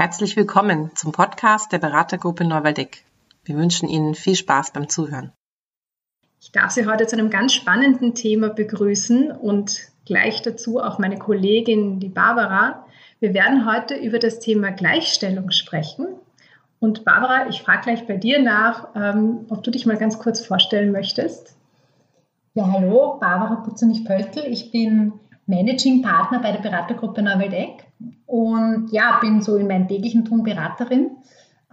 Herzlich willkommen zum Podcast der Beratergruppe Neuwaldeck. Wir wünschen Ihnen viel Spaß beim Zuhören. Ich darf Sie heute zu einem ganz spannenden Thema begrüßen und gleich dazu auch meine Kollegin, die Barbara. Wir werden heute über das Thema Gleichstellung sprechen. Und Barbara, ich frage gleich bei dir nach, ähm, ob du dich mal ganz kurz vorstellen möchtest. Ja, hallo, Barbara Putzernich-Pöltl. Ich bin Managing Partner bei der Beratergruppe Neuwaldeck und ja, bin so in meinem täglichen Tun Beraterin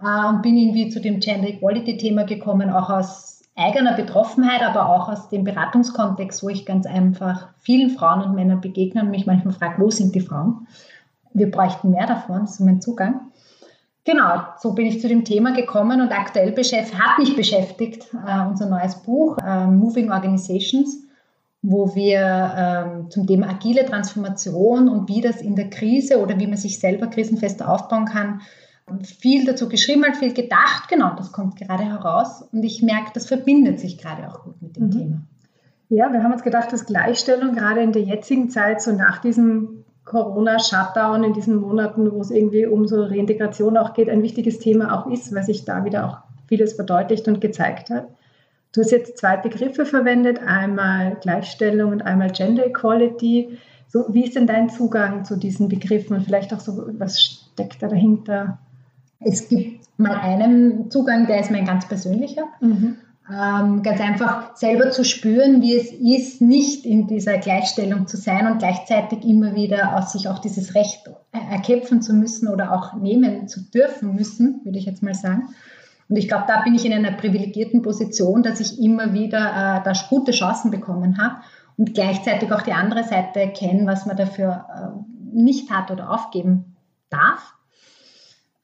äh, und bin irgendwie zu dem Gender Equality Thema gekommen, auch aus eigener Betroffenheit, aber auch aus dem Beratungskontext, wo ich ganz einfach vielen Frauen und Männern begegne und mich manchmal frage, wo sind die Frauen? Wir bräuchten mehr davon, das ist mein Zugang. Genau, so bin ich zu dem Thema gekommen und aktuell hat mich beschäftigt äh, unser neues Buch äh, Moving Organizations wo wir ähm, zum Thema agile Transformation und wie das in der Krise oder wie man sich selber krisenfester aufbauen kann, viel dazu geschrieben hat, viel gedacht. Genau, das kommt gerade heraus und ich merke, das verbindet sich gerade auch gut mit dem mhm. Thema. Ja, wir haben uns gedacht, dass Gleichstellung gerade in der jetzigen Zeit, so nach diesem Corona-Shutdown, in diesen Monaten, wo es irgendwie um so Reintegration auch geht, ein wichtiges Thema auch ist, weil sich da wieder auch vieles verdeutlicht und gezeigt hat. Du hast jetzt zwei Begriffe verwendet, einmal Gleichstellung und einmal Gender Equality. So, wie ist denn dein Zugang zu diesen Begriffen und vielleicht auch so, was steckt da dahinter? Es gibt mal einen Zugang, der ist mein ganz persönlicher. Mhm. Ähm, ganz einfach selber zu spüren, wie es ist, nicht in dieser Gleichstellung zu sein und gleichzeitig immer wieder aus sich auch dieses Recht erkämpfen zu müssen oder auch nehmen zu dürfen müssen, würde ich jetzt mal sagen. Und ich glaube, da bin ich in einer privilegierten Position, dass ich immer wieder äh, da gute Chancen bekommen habe und gleichzeitig auch die andere Seite kenne, was man dafür äh, nicht hat oder aufgeben darf.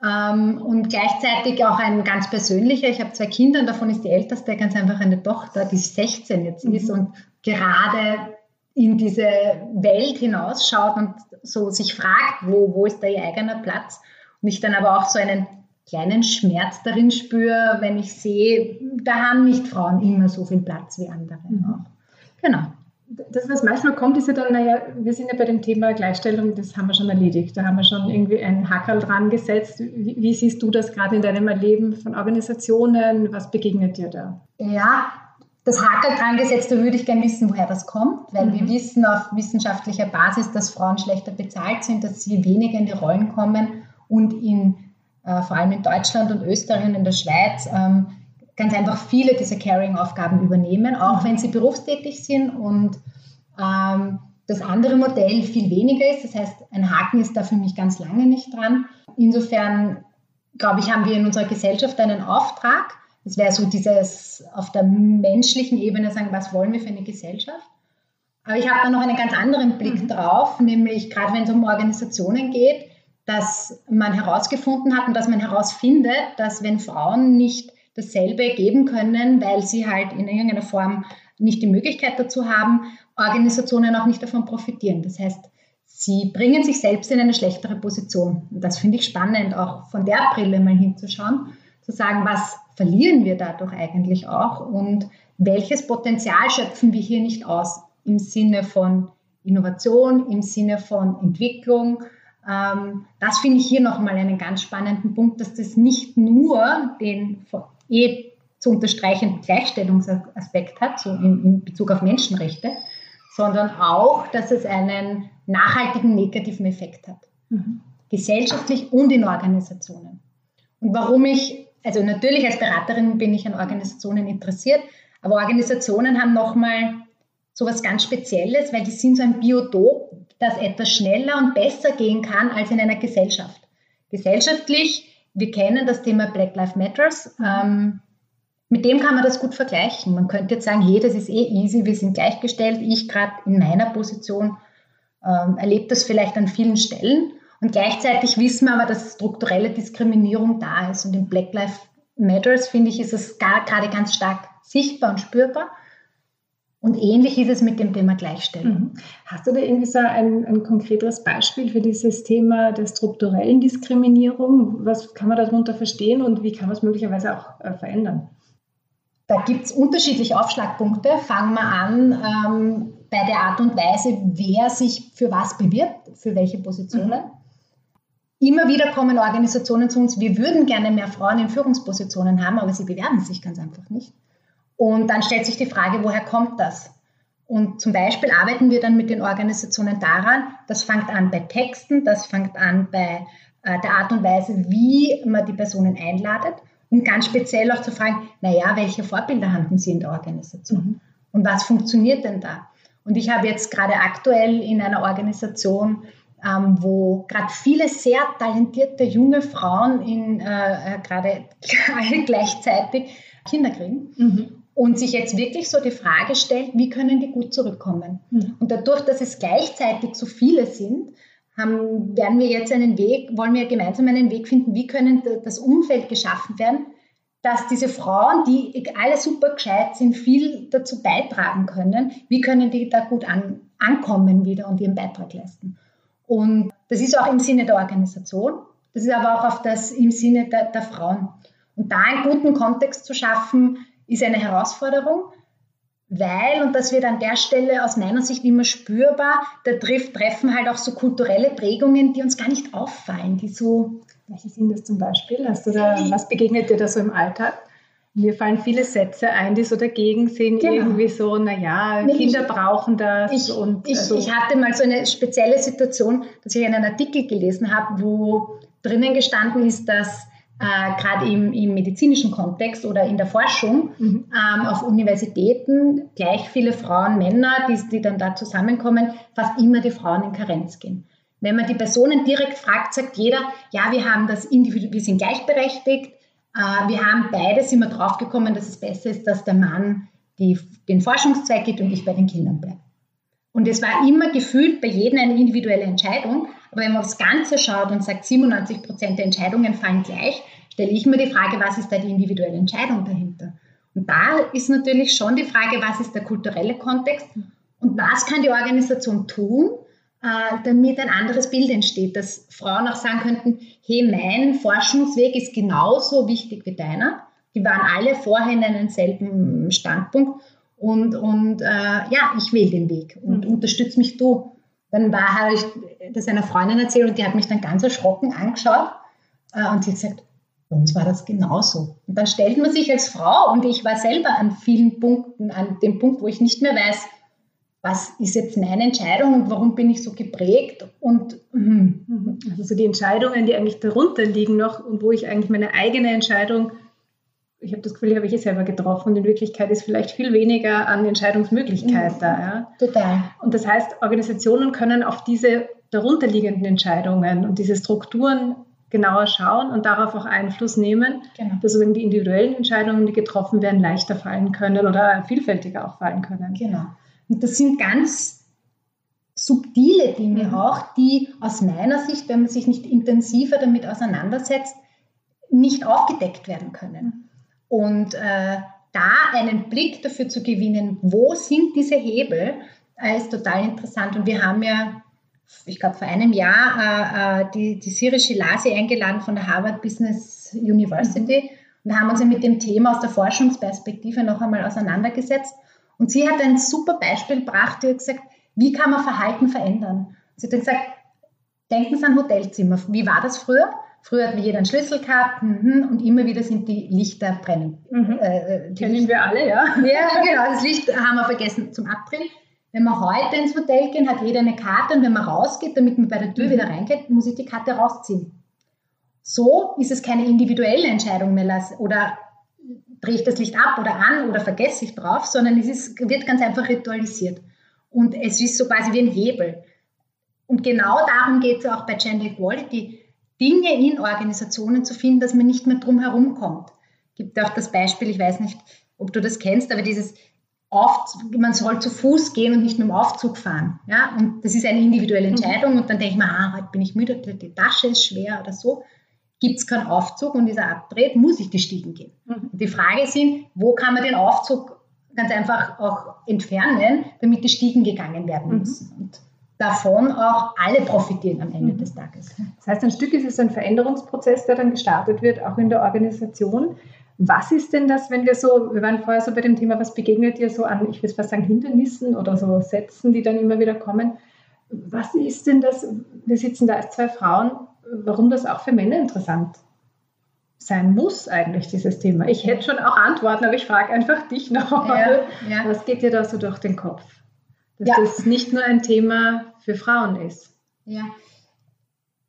Ähm, und gleichzeitig auch ein ganz persönlicher, ich habe zwei Kinder und davon ist die älteste ganz einfach eine Tochter, die 16 jetzt mhm. ist und gerade in diese Welt hinausschaut und so sich fragt, wo, wo ist da ihr eigener Platz? Und ich dann aber auch so einen kleinen Schmerz darin spüre, wenn ich sehe, da haben nicht Frauen immer so viel Platz wie andere mhm. auch. Genau. Das, was manchmal kommt, ist ja dann, naja, wir sind ja bei dem Thema Gleichstellung, das haben wir schon erledigt. Da haben wir schon irgendwie einen Hackerl dran gesetzt. Wie, wie siehst du das gerade in deinem Erleben von Organisationen? Was begegnet dir da? Ja, das Hackerl dran gesetzt, da würde ich gerne wissen, woher das kommt, weil mhm. wir wissen auf wissenschaftlicher Basis, dass Frauen schlechter bezahlt sind, dass sie weniger in die Rollen kommen und in äh, vor allem in Deutschland und Österreich und in der Schweiz, ähm, ganz einfach viele dieser Caring-Aufgaben übernehmen, auch wenn sie berufstätig sind und ähm, das andere Modell viel weniger ist. Das heißt, ein Haken ist da für mich ganz lange nicht dran. Insofern, glaube ich, haben wir in unserer Gesellschaft einen Auftrag. Das wäre so dieses auf der menschlichen Ebene sagen, was wollen wir für eine Gesellschaft? Aber ich habe da noch einen ganz anderen Blick mhm. drauf, nämlich gerade wenn es um Organisationen geht, dass man herausgefunden hat und dass man herausfindet, dass wenn Frauen nicht dasselbe geben können, weil sie halt in irgendeiner Form nicht die Möglichkeit dazu haben, Organisationen auch nicht davon profitieren. Das heißt, sie bringen sich selbst in eine schlechtere Position. Und das finde ich spannend, auch von der Brille mal hinzuschauen, zu sagen, was verlieren wir dadurch eigentlich auch und welches Potenzial schöpfen wir hier nicht aus im Sinne von Innovation, im Sinne von Entwicklung, das finde ich hier nochmal einen ganz spannenden Punkt, dass das nicht nur den eh zu unterstreichenden Gleichstellungsaspekt hat, so in, in Bezug auf Menschenrechte, sondern auch, dass es einen nachhaltigen negativen Effekt hat. Mhm. Gesellschaftlich und in Organisationen. Und warum ich, also natürlich als Beraterin bin ich an Organisationen interessiert, aber Organisationen haben nochmal so was ganz Spezielles, weil die sind so ein Biotop, das etwas schneller und besser gehen kann als in einer Gesellschaft. Gesellschaftlich, wir kennen das Thema Black Lives Matters. Ähm, mit dem kann man das gut vergleichen. Man könnte jetzt sagen, hey, das ist eh easy, wir sind gleichgestellt. Ich gerade in meiner Position ähm, erlebe das vielleicht an vielen Stellen. Und gleichzeitig wissen wir aber, dass strukturelle Diskriminierung da ist. Und in Black Lives Matters, finde ich, ist es gerade ganz stark sichtbar und spürbar. Und ähnlich ist es mit dem Thema Gleichstellung. Mhm. Hast du da irgendwie so ein, ein, konkreteres Beispiel für dieses Thema der strukturellen Diskriminierung? Was kann man darunter verstehen und wie kann man es möglicherweise auch äh, verändern? Da gibt es unterschiedliche Aufschlagpunkte. Fangen wir an ähm, bei der Art und Weise, wer sich für was bewirbt, für welche Positionen. Mhm. immer wieder kommen Organisationen zu uns, wir würden gerne mehr Frauen in Führungspositionen haben, aber sie bewerben sich ganz einfach nicht. Und dann stellt sich die Frage, woher kommt das? Und zum Beispiel arbeiten wir dann mit den Organisationen daran, das fängt an bei Texten, das fängt an bei äh, der Art und Weise, wie man die Personen einladet und ganz speziell auch zu fragen, naja, welche Vorbilder haben Sie in der Organisation? Mhm. Und was funktioniert denn da? Und ich habe jetzt gerade aktuell in einer Organisation, ähm, wo gerade viele sehr talentierte junge Frauen in äh, äh gerade alle gleichzeitig Kinder kriegen. Mhm und sich jetzt wirklich so die Frage stellt, wie können die gut zurückkommen? Mhm. Und dadurch, dass es gleichzeitig so viele sind, haben, werden wir jetzt einen Weg, wollen wir gemeinsam einen Weg finden, wie können das Umfeld geschaffen werden, dass diese Frauen, die alle super gescheit sind, viel dazu beitragen können, wie können die da gut an, ankommen wieder und ihren Beitrag leisten. Und das ist auch im Sinne der Organisation, das ist aber auch auf das, im Sinne der, der Frauen. Und da einen guten Kontext zu schaffen, ist eine Herausforderung, weil, und das wird an der Stelle aus meiner Sicht immer spürbar, da trifft, treffen halt auch so kulturelle Prägungen, die uns gar nicht auffallen, die so. Welche sind das zum Beispiel? Hast du da, was begegnet dir da so im Alltag? Mir fallen viele Sätze ein, die so dagegen sind, genau. irgendwie so, naja, nee, Kinder ich, brauchen das. Ich, und ich, also. ich hatte mal so eine spezielle Situation, dass ich einen Artikel gelesen habe, wo drinnen gestanden ist, dass äh, gerade im, im, medizinischen Kontext oder in der Forschung mhm. ähm, auf Universitäten gleich viele Frauen, Männer, die, die dann da zusammenkommen, fast immer die Frauen in Karenz gehen. Wenn man die Personen direkt fragt, sagt jeder, ja, wir haben das Individu wir sind gleichberechtigt, äh, wir haben beides immer draufgekommen, dass es besser ist, dass der Mann die, den Forschungszweig geht und ich bei den Kindern bleibe. Und es war immer gefühlt bei jedem eine individuelle Entscheidung. Aber wenn man aufs Ganze schaut und sagt, 97 Prozent der Entscheidungen fallen gleich, stelle ich mir die Frage, was ist da die individuelle Entscheidung dahinter? Und da ist natürlich schon die Frage, was ist der kulturelle Kontext und was kann die Organisation tun, äh, damit ein anderes Bild entsteht, dass Frauen auch sagen könnten, hey, mein Forschungsweg ist genauso wichtig wie deiner. Die waren alle vorher in einem selben Standpunkt und, und äh, ja, ich wähle den Weg und mhm. unterstütze mich du. Dann war, habe ich das einer Freundin erzählt und die hat mich dann ganz erschrocken angeschaut äh, und sie hat gesagt, bei uns war das genauso. Und dann stellt man sich als Frau, und ich war selber an vielen Punkten, an dem Punkt, wo ich nicht mehr weiß, was ist jetzt meine Entscheidung und warum bin ich so geprägt und mhm. also so die Entscheidungen, die eigentlich darunter liegen noch und wo ich eigentlich meine eigene Entscheidung ich habe das Gefühl, die habe ich eh selber getroffen und in Wirklichkeit ist vielleicht viel weniger an Entscheidungsmöglichkeit mhm. da. Ja? Total. Und das heißt, Organisationen können auf diese darunterliegenden Entscheidungen und diese Strukturen genauer schauen und darauf auch Einfluss nehmen, genau. dass die individuellen Entscheidungen, die getroffen werden, leichter fallen können oder vielfältiger auch fallen können. Genau. Und das sind ganz subtile Dinge mhm. auch, die aus meiner Sicht, wenn man sich nicht intensiver damit auseinandersetzt, nicht aufgedeckt werden können. Und äh, da einen Blick dafür zu gewinnen, wo sind diese Hebel, äh, ist total interessant. Und wir haben ja, ich glaube, vor einem Jahr äh, äh die, die syrische Lasi eingeladen von der Harvard Business University und haben uns ja mit dem Thema aus der Forschungsperspektive noch einmal auseinandergesetzt. Und sie hat ein super Beispiel gebracht, die hat gesagt, wie kann man Verhalten verändern? Sie hat gesagt, denken Sie an Hotelzimmer. Wie war das früher? Früher hat jeder einen Schlüssel gehabt mhm, und immer wieder sind die Lichter brennen. Mhm. Äh, die Kennen wir alle, ja. Ja, genau, das Licht haben wir vergessen zum Abdrehen. Wenn wir heute ins Hotel gehen, hat jeder eine Karte und wenn man rausgeht, damit man bei der Tür mhm. wieder reingeht, muss ich die Karte rausziehen. So ist es keine individuelle Entscheidung mehr oder drehe ich das Licht ab oder an oder vergesse ich drauf, sondern es ist, wird ganz einfach ritualisiert. Und es ist so quasi wie ein Hebel. Und genau darum geht es auch bei Gender Equality Dinge in Organisationen zu finden, dass man nicht mehr drum herum kommt. Gibt auch das Beispiel, ich weiß nicht, ob du das kennst, aber dieses Auf, man soll zu Fuß gehen und nicht mit dem Aufzug fahren. Ja? Und das ist eine individuelle mhm. Entscheidung und dann denke ich mir, ah, heute bin ich müde, die Tasche ist schwer oder so. Gibt es keinen Aufzug und dieser abdreht, muss ich die Stiegen gehen. Mhm. Die Frage sind, wo kann man den Aufzug ganz einfach auch entfernen, damit die Stiegen gegangen werden mhm. müssen. Mhm. Und davon auch alle profitieren am Ende mhm. des Tages. Das heißt, ein Stück ist es ein Veränderungsprozess, der dann gestartet wird, auch in der Organisation. Was ist denn das, wenn wir so, wir waren vorher so bei dem Thema, was begegnet dir so an, ich will fast sagen, Hindernissen oder so Sätzen, die dann immer wieder kommen. Was ist denn das? Wir sitzen da als zwei Frauen warum das auch für Männer interessant sein muss, eigentlich, dieses Thema. Ich hätte schon auch Antworten, aber ich frage einfach dich noch. Ja, ja. Was geht dir da so durch den Kopf? Dass ja. das nicht nur ein Thema für Frauen ist. Ja.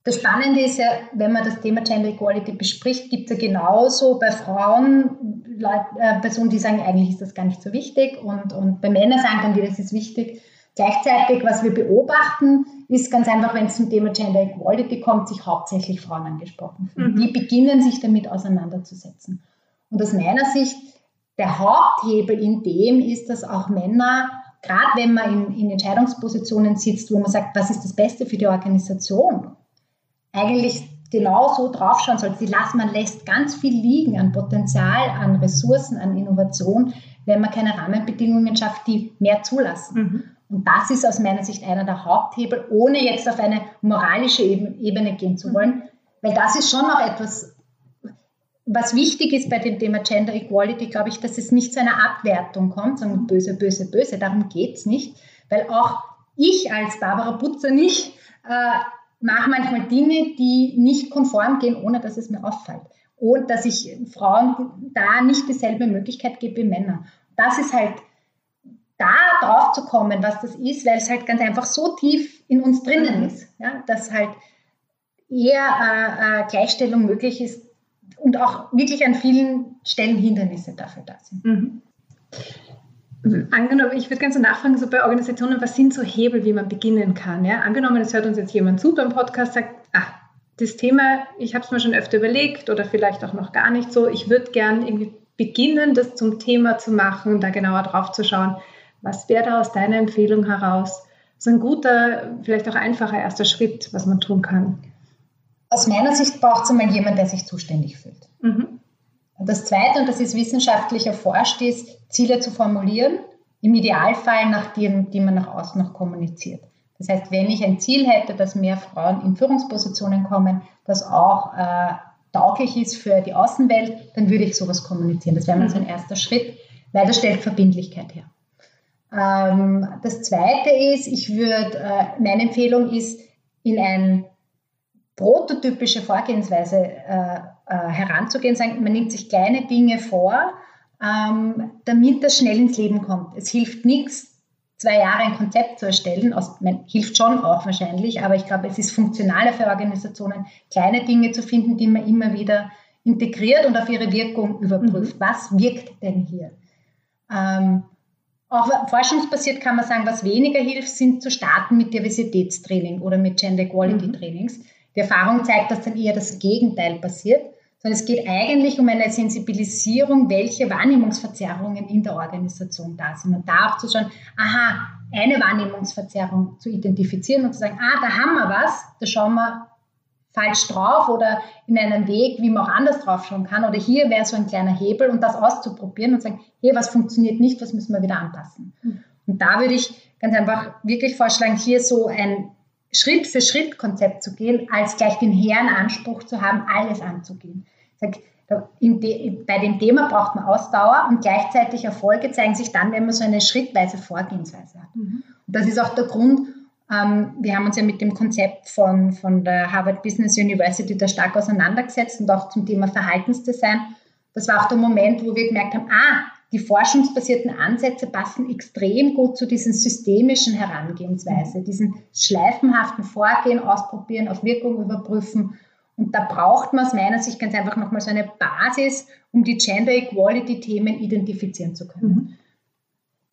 Das Spannende ist ja, wenn man das Thema Gender Equality bespricht, gibt es ja genauso bei Frauen äh, Personen, die sagen, eigentlich ist das gar nicht so wichtig und, und bei Männern sagen dann, das ist wichtig. Gleichzeitig, was wir beobachten, ist ganz einfach, wenn es zum Thema Gender Equality kommt, sich hauptsächlich Frauen angesprochen fühlen. Mhm. Die beginnen sich damit auseinanderzusetzen. Und aus meiner Sicht, der Haupthebel in dem ist, dass auch Männer, gerade wenn man in, in Entscheidungspositionen sitzt, wo man sagt, was ist das Beste für die Organisation, eigentlich genau so draufschauen soll. Sie lassen, man lässt ganz viel liegen an Potenzial, an Ressourcen, an Innovation, wenn man keine Rahmenbedingungen schafft, die mehr zulassen. Mhm. Und das ist aus meiner Sicht einer der Haupthebel, ohne jetzt auf eine moralische Ebene gehen zu wollen, weil das ist schon noch etwas, was wichtig ist bei dem Thema Gender Equality, glaube ich, dass es nicht zu einer Abwertung kommt, sondern böse, böse, böse, darum geht es nicht, weil auch ich als Barbara Putzer nicht äh, mache manchmal Dinge, die nicht konform gehen, ohne dass es mir auffällt. Und dass ich Frauen da nicht dieselbe Möglichkeit gebe wie Männer. Das ist halt da drauf zu kommen, was das ist, weil es halt ganz einfach so tief in uns drinnen mhm. ist, ja, dass halt eher äh, äh, Gleichstellung möglich ist und auch wirklich an vielen Stellen Hindernisse dafür da sind. Mhm. Angenommen, ich würde gerne so nachfragen, so bei Organisationen, was sind so Hebel, wie man beginnen kann? Ja? Angenommen, es hört uns jetzt jemand zu beim Podcast, sagt, ah, das Thema, ich habe es mir schon öfter überlegt oder vielleicht auch noch gar nicht so, ich würde gern irgendwie beginnen, das zum Thema zu machen da genauer drauf zu schauen. Was wäre da aus deiner Empfehlung heraus so ein guter, vielleicht auch einfacher erster Schritt, was man tun kann? Aus meiner Sicht braucht es einmal jemanden, der sich zuständig fühlt. Mhm. Das Zweite, und das ist wissenschaftlich erforscht, ist, Ziele zu formulieren, im Idealfall nach denen, die man nach außen noch kommuniziert. Das heißt, wenn ich ein Ziel hätte, dass mehr Frauen in Führungspositionen kommen, das auch äh, tauglich ist für die Außenwelt, dann würde ich sowas kommunizieren. Das wäre mal so ein mhm. erster Schritt, weil das stellt Verbindlichkeit her. Ähm, das Zweite ist, ich würde, äh, meine Empfehlung ist, in eine prototypische Vorgehensweise äh, äh, heranzugehen, sagen, man nimmt sich kleine Dinge vor, ähm, damit das schnell ins Leben kommt. Es hilft nichts, zwei Jahre ein Konzept zu erstellen, aus, man, hilft schon auch wahrscheinlich, aber ich glaube, es ist funktionaler für Organisationen, kleine Dinge zu finden, die man immer wieder integriert und auf ihre Wirkung überprüft. Mhm. Was wirkt denn hier? Ähm, auch forschungsbasiert kann man sagen, was weniger hilft, sind zu starten mit Diversitätstraining oder mit Gender Equality mhm. Die Erfahrung zeigt, dass dann eher das Gegenteil passiert sondern es geht eigentlich um eine Sensibilisierung, welche Wahrnehmungsverzerrungen in der Organisation da sind. Und da auch zu schauen, aha, eine Wahrnehmungsverzerrung zu identifizieren und zu sagen, ah, da haben wir was, da schauen wir falsch drauf oder in einem Weg, wie man auch anders drauf schauen kann. Oder hier wäre so ein kleiner Hebel und das auszuprobieren und sagen, hey, was funktioniert nicht, was müssen wir wieder anpassen. Mhm. Und da würde ich ganz einfach wirklich vorschlagen, hier so ein Schritt für Schritt Konzept zu gehen, als gleich den hehren Anspruch zu haben, alles anzugehen. Sag, bei dem Thema braucht man Ausdauer und gleichzeitig Erfolge zeigen sich dann, wenn man so eine schrittweise Vorgehensweise hat. Mhm. Und das ist auch der Grund, ähm, wir haben uns ja mit dem Konzept von, von der Harvard Business University da stark auseinandergesetzt und auch zum Thema Verhaltensdesign. Das war auch der Moment, wo wir gemerkt haben, ah, die forschungsbasierten Ansätze passen extrem gut zu diesen systemischen Herangehensweise, diesen schleifenhaften Vorgehen, ausprobieren, auf Wirkung überprüfen und da braucht man aus meiner Sicht ganz einfach nochmal so eine Basis, um die Gender Equality Themen identifizieren zu können. Mhm.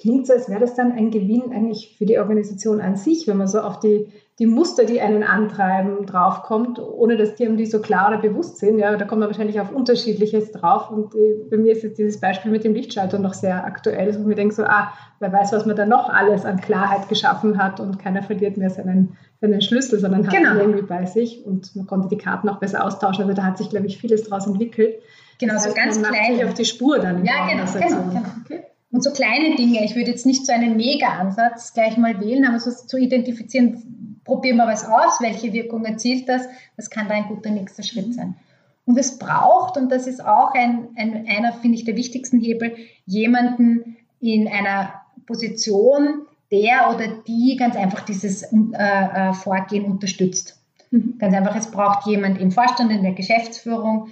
Klingt so, als wäre das dann ein Gewinn eigentlich für die Organisation an sich, wenn man so auf die, die Muster, die einen antreiben, draufkommt, ohne dass die irgendwie so klar oder bewusst sind. Ja, da kommt man wahrscheinlich auf Unterschiedliches drauf. Und äh, bei mir ist jetzt dieses Beispiel mit dem Lichtschalter noch sehr aktuell, wo ich mir denke, so, ah, wer weiß, was man da noch alles an Klarheit geschaffen hat und keiner verliert mehr seinen seinen Schlüssel, sondern hat genau. ihn irgendwie bei sich und man konnte die Karten auch besser austauschen. Also da hat sich, glaube ich, vieles daraus entwickelt. Genau, das heißt, so ganz man klein. Auf die Spur dann. Ja, genau, genau, genau. Okay. Und so kleine Dinge, ich würde jetzt nicht so einen Mega-Ansatz gleich mal wählen, aber so zu identifizieren, probieren wir was aus, welche Wirkung erzielt das, das kann da ein guter nächster Schritt mhm. sein. Und es braucht, und das ist auch ein, ein, einer, finde ich, der wichtigsten Hebel, jemanden in einer Position, der oder die ganz einfach dieses äh, äh, Vorgehen unterstützt. Mhm. Ganz einfach, es braucht jemand im Vorstand, in der Geschäftsführung,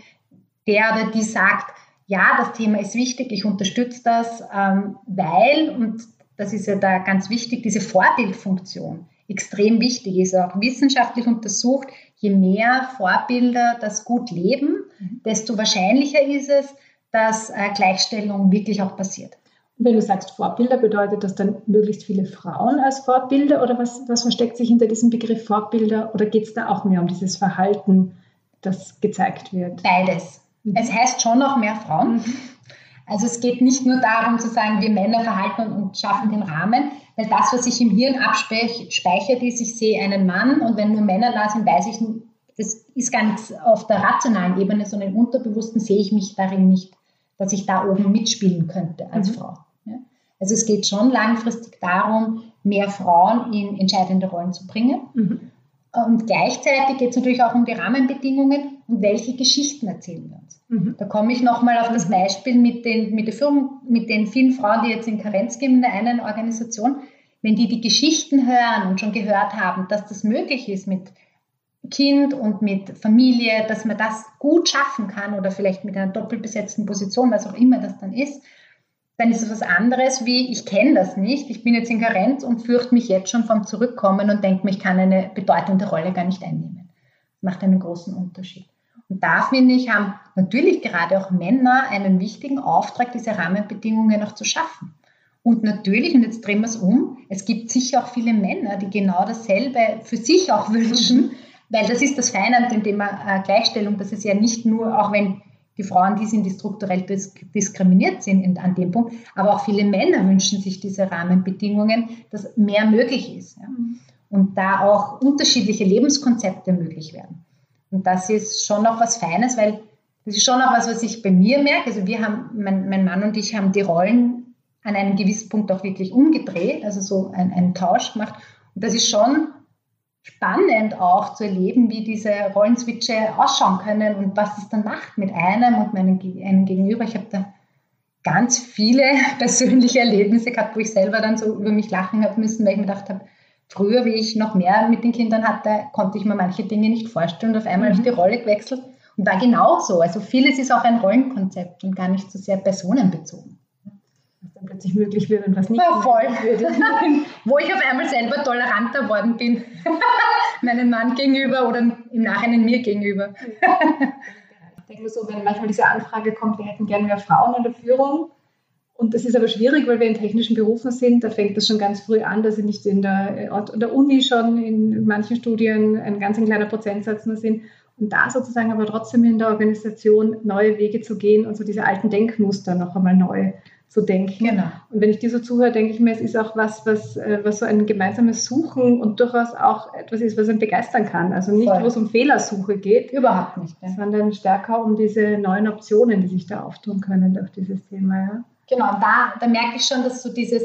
der oder die sagt, ja, das Thema ist wichtig, ich unterstütze das, ähm, weil, und das ist ja da ganz wichtig, diese Vorbildfunktion extrem wichtig ist, auch wissenschaftlich untersucht, je mehr Vorbilder das gut leben, mhm. desto wahrscheinlicher ist es, dass äh, Gleichstellung wirklich auch passiert. Und wenn du sagst Vorbilder, bedeutet das dann möglichst viele Frauen als Vorbilder oder was, was versteckt sich hinter diesem Begriff Vorbilder oder geht es da auch mehr um dieses Verhalten, das gezeigt wird? Beides. Mhm. Es heißt schon noch mehr Frauen. Mhm. Also es geht nicht nur darum zu sagen, wir Männer verhalten und schaffen den Rahmen, weil das, was sich im Hirn abspeichert, ist, ich sehe einen Mann und wenn nur Männer da sind, weiß ich, das ist gar nichts auf der rationalen Ebene, sondern im Unterbewussten sehe ich mich darin nicht, dass ich da oben mitspielen könnte als mhm. Frau. Also es geht schon langfristig darum, mehr Frauen in entscheidende Rollen zu bringen. Mhm. Und gleichzeitig geht es natürlich auch um die Rahmenbedingungen und welche Geschichten erzählen wir. Da komme ich nochmal auf das Beispiel mit den, mit, der Führung, mit den vielen Frauen, die jetzt in Karenz gehen in der einen Organisation. Wenn die die Geschichten hören und schon gehört haben, dass das möglich ist mit Kind und mit Familie, dass man das gut schaffen kann oder vielleicht mit einer doppelbesetzten Position, was auch immer das dann ist, dann ist es was anderes wie, ich kenne das nicht, ich bin jetzt in Karenz und fürchte mich jetzt schon vom Zurückkommen und denke mir, ich kann eine bedeutende Rolle gar nicht einnehmen. Das macht einen großen Unterschied. Und da finde ich, haben natürlich gerade auch Männer einen wichtigen Auftrag, diese Rahmenbedingungen auch zu schaffen. Und natürlich, und jetzt drehen wir es um, es gibt sicher auch viele Männer, die genau dasselbe für sich auch wünschen, weil das ist das Feine an dem Thema äh, Gleichstellung, dass es ja nicht nur, auch wenn die Frauen, die sind, die strukturell diskriminiert sind an dem Punkt. Aber auch viele Männer wünschen sich diese Rahmenbedingungen, dass mehr möglich ist. Ja. Mhm. Und da auch unterschiedliche Lebenskonzepte möglich werden. Und das ist schon noch was Feines, weil das ist schon auch was, was ich bei mir merke. Also wir haben, mein, mein Mann und ich haben die Rollen an einem gewissen Punkt auch wirklich umgedreht, also so einen Tausch gemacht. Und das ist schon spannend auch zu erleben, wie diese Rollenswitche ausschauen können und was es dann macht mit einem und meinem einem Gegenüber. Ich habe da ganz viele persönliche Erlebnisse gehabt, wo ich selber dann so über mich lachen habe müssen, weil ich mir gedacht habe, früher, wie ich noch mehr mit den Kindern hatte, konnte ich mir manche Dinge nicht vorstellen und auf einmal mhm. habe ich die Rolle gewechselt und war genauso. Also vieles ist auch ein Rollenkonzept und gar nicht so sehr personenbezogen dann plötzlich möglich wird und was nicht ja, voll. wird. Wo ich auf einmal selber toleranter worden bin, meinem Mann gegenüber oder im Nachhinein mir gegenüber. ich denke mir so, wenn manchmal diese Anfrage kommt, wir hätten gerne mehr Frauen in der Führung, und das ist aber schwierig, weil wir in technischen Berufen sind. Da fängt das schon ganz früh an, dass sie nicht in der, in der Uni schon in manchen Studien ein ganz ein kleiner Prozentsatz nur sind. Und da sozusagen aber trotzdem in der Organisation neue Wege zu gehen und so diese alten Denkmuster noch einmal neu zu denken. Genau. Und wenn ich dir so zuhöre, denke ich mir, es ist auch was, was, äh, was so ein gemeinsames Suchen und durchaus auch etwas ist, was einen begeistern kann. Also nicht, Voll. wo es um Fehlersuche geht. Überhaupt nicht. Ja. Sondern stärker um diese neuen Optionen, die sich da auftun können durch dieses Thema. Ja. Genau, da, da merke ich schon, dass so dieses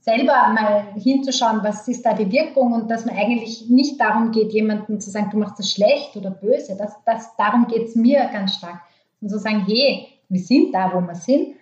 selber mal hinzuschauen, was ist da die Wirkung und dass man eigentlich nicht darum geht, jemandem zu sagen, du machst das schlecht oder böse. Das, das, darum geht es mir ganz stark. Und zu sagen, hey, wir sind da, wo wir sind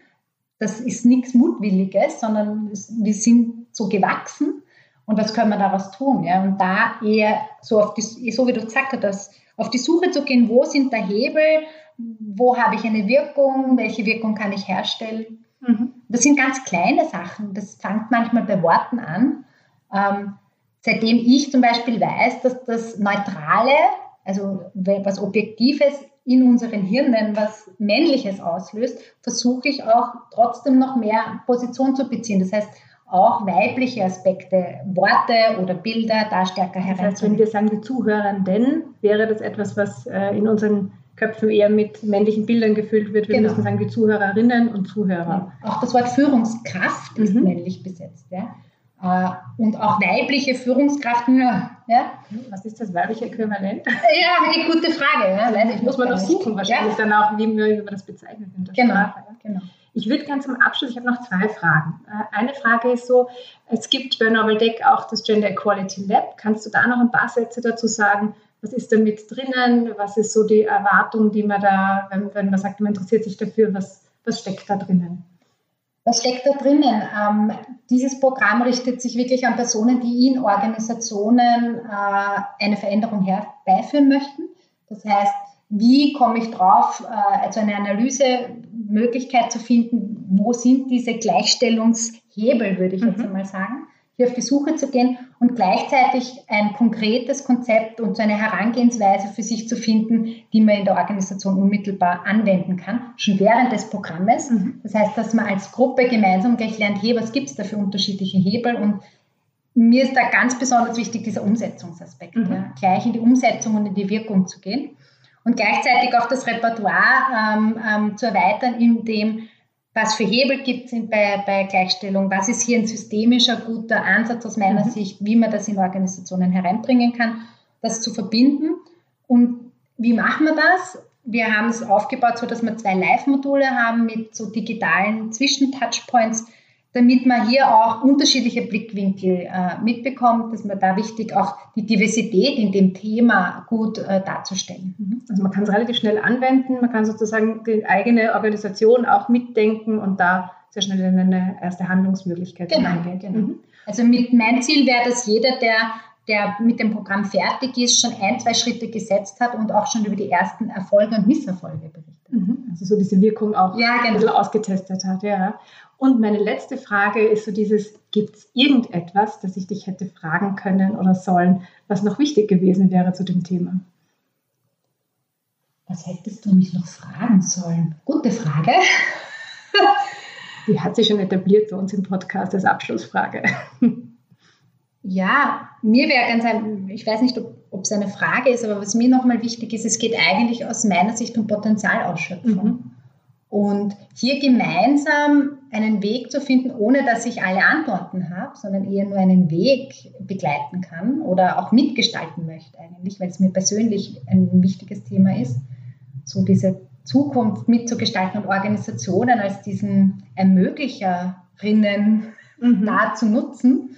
das ist nichts Mutwilliges, sondern wir sind so gewachsen und was können wir daraus tun? Ja? Und da eher so, auf die, so wie du gesagt hast, auf die Suche zu gehen, wo sind da Hebel, wo habe ich eine Wirkung, welche Wirkung kann ich herstellen. Mhm. Das sind ganz kleine Sachen, das fängt manchmal bei Worten an. Ähm, seitdem ich zum Beispiel weiß, dass das Neutrale, also was Objektives in unseren Hirnen was Männliches auslöst, versuche ich auch trotzdem noch mehr Position zu beziehen. Das heißt, auch weibliche Aspekte, Worte oder Bilder da stärker heranzunehmen. Das heißt, wenn wir sagen, die Zuhörenden, wäre das etwas, was äh, in unseren Köpfen eher mit männlichen Bildern gefüllt wird. Wir genau. müssen sagen, die Zuhörerinnen und Zuhörer. Auch das Wort Führungskraft ist mhm. männlich besetzt. Ja? Äh, und auch weibliche Führungskraft nur. Ja? Was ist das weibliche Äquivalent? Ja, eine gute Frage. Ja. Weiß ich, muss man noch suchen wahrscheinlich ja. dann auch, wie, wie man das bezeichnet in der genau. Sprache. Genau. Ich würde gerne zum Abschluss, ich habe noch zwei Fragen. Äh, eine Frage ist so, es gibt bei Novel Deck auch das Gender Equality Lab. Kannst du da noch ein paar Sätze dazu sagen? Was ist da mit drinnen? Was ist so die Erwartung, die man da, wenn, wenn man sagt, man interessiert sich dafür, was, was steckt da drinnen? Was steckt da drinnen? Ähm, dieses Programm richtet sich wirklich an Personen, die in Organisationen äh, eine Veränderung herbeiführen möchten. Das heißt, wie komme ich drauf, äh, also eine Analysemöglichkeit zu finden, wo sind diese Gleichstellungshebel, würde ich mhm. jetzt einmal sagen, hier auf die Suche zu gehen und gleichzeitig ein konkretes Konzept und so eine Herangehensweise für sich zu finden, die man in der Organisation unmittelbar anwenden kann, schon während des Programmes. Mhm. Das heißt, dass man als Gruppe gemeinsam gleich lernt, hey, was gibt es da für unterschiedliche Hebel und mir ist da ganz besonders wichtig dieser Umsetzungsaspekt, mhm. ja, gleich in die Umsetzung und in die Wirkung zu gehen und gleichzeitig auch das Repertoire ähm, ähm, zu erweitern, indem was für Hebel gibt es bei, bei Gleichstellung, was ist hier ein systemischer guter Ansatz aus meiner mhm. Sicht, wie man das in Organisationen hereinbringen kann, das zu verbinden. Und wie machen wir das? Wir haben es aufgebaut, so dass wir zwei Live-Module haben mit so digitalen Zwischentouchpoints, damit man hier auch unterschiedliche Blickwinkel äh, mitbekommt, dass man da wichtig auch die Diversität in dem Thema gut äh, darzustellen. Mhm. Also man kann es relativ schnell anwenden, man kann sozusagen die eigene Organisation auch mitdenken und da sehr schnell in eine erste Handlungsmöglichkeit genau, hineingehen. Genau. Mhm. Also mit mein Ziel wäre, dass jeder, der der mit dem Programm fertig ist, schon ein, zwei Schritte gesetzt hat und auch schon über die ersten Erfolge und Misserfolge berichtet. Mhm. Also so diese Wirkung auch ja, genau. ein bisschen ausgetestet hat. Ja. Und meine letzte Frage ist so dieses, gibt es irgendetwas, das ich dich hätte fragen können oder sollen, was noch wichtig gewesen wäre zu dem Thema? Was hättest du mich noch fragen sollen? Gute Frage. Die hat sich schon etabliert bei uns im Podcast als Abschlussfrage. Ja, mir wäre ganz ein, ich weiß nicht, ob es eine Frage ist, aber was mir nochmal wichtig ist, es geht eigentlich aus meiner Sicht um Potenzialausschöpfung. Mhm. Und hier gemeinsam einen Weg zu finden, ohne dass ich alle Antworten habe, sondern eher nur einen Weg begleiten kann oder auch mitgestalten möchte eigentlich, weil es mir persönlich ein wichtiges Thema ist, so diese Zukunft mitzugestalten und Organisationen als diesen Ermöglicherinnen mhm. da zu nutzen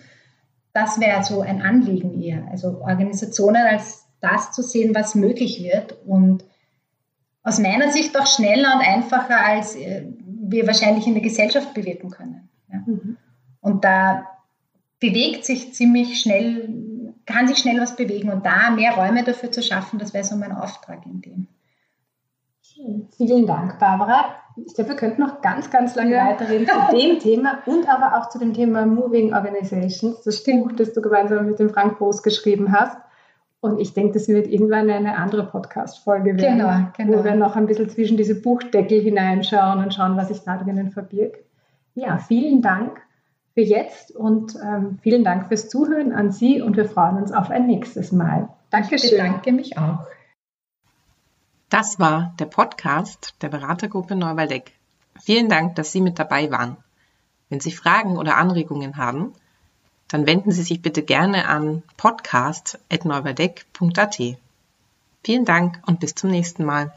das wäre so ein Anliegen eher. Also Organisationen als das zu sehen, was möglich wird und aus meiner Sicht auch schneller und einfacher, als äh, wir wahrscheinlich in der Gesellschaft bewirken können. Ja. Mhm. Und da bewegt sich ziemlich schnell, kann sich schnell was bewegen und da mehr Räume dafür zu schaffen, das wäre so mein Auftrag in dem. Vielen Dank, Barbara. Ich glaube, wir könnten noch ganz, ganz lange ja. weiterreden zu dem Thema und aber auch zu dem Thema Moving Organizations, das Buch, das du gemeinsam mit dem Frank Boos geschrieben hast. Und ich denke, das wird irgendwann eine andere Podcast-Folge werden, genau, genau. wo wir noch ein bisschen zwischen diese Buchdeckel hineinschauen und schauen, was sich da drinnen verbirgt. Ja, vielen Dank für jetzt und ähm, vielen Dank fürs Zuhören an Sie und wir freuen uns auf ein nächstes Mal. Dankeschön. Ich bedanke mich auch. Das war der Podcast der Beratergruppe Neuwaldeck. Vielen Dank, dass Sie mit dabei waren. Wenn Sie Fragen oder Anregungen haben, dann wenden Sie sich bitte gerne an podcast.neuwaldeck.at. Vielen Dank und bis zum nächsten Mal.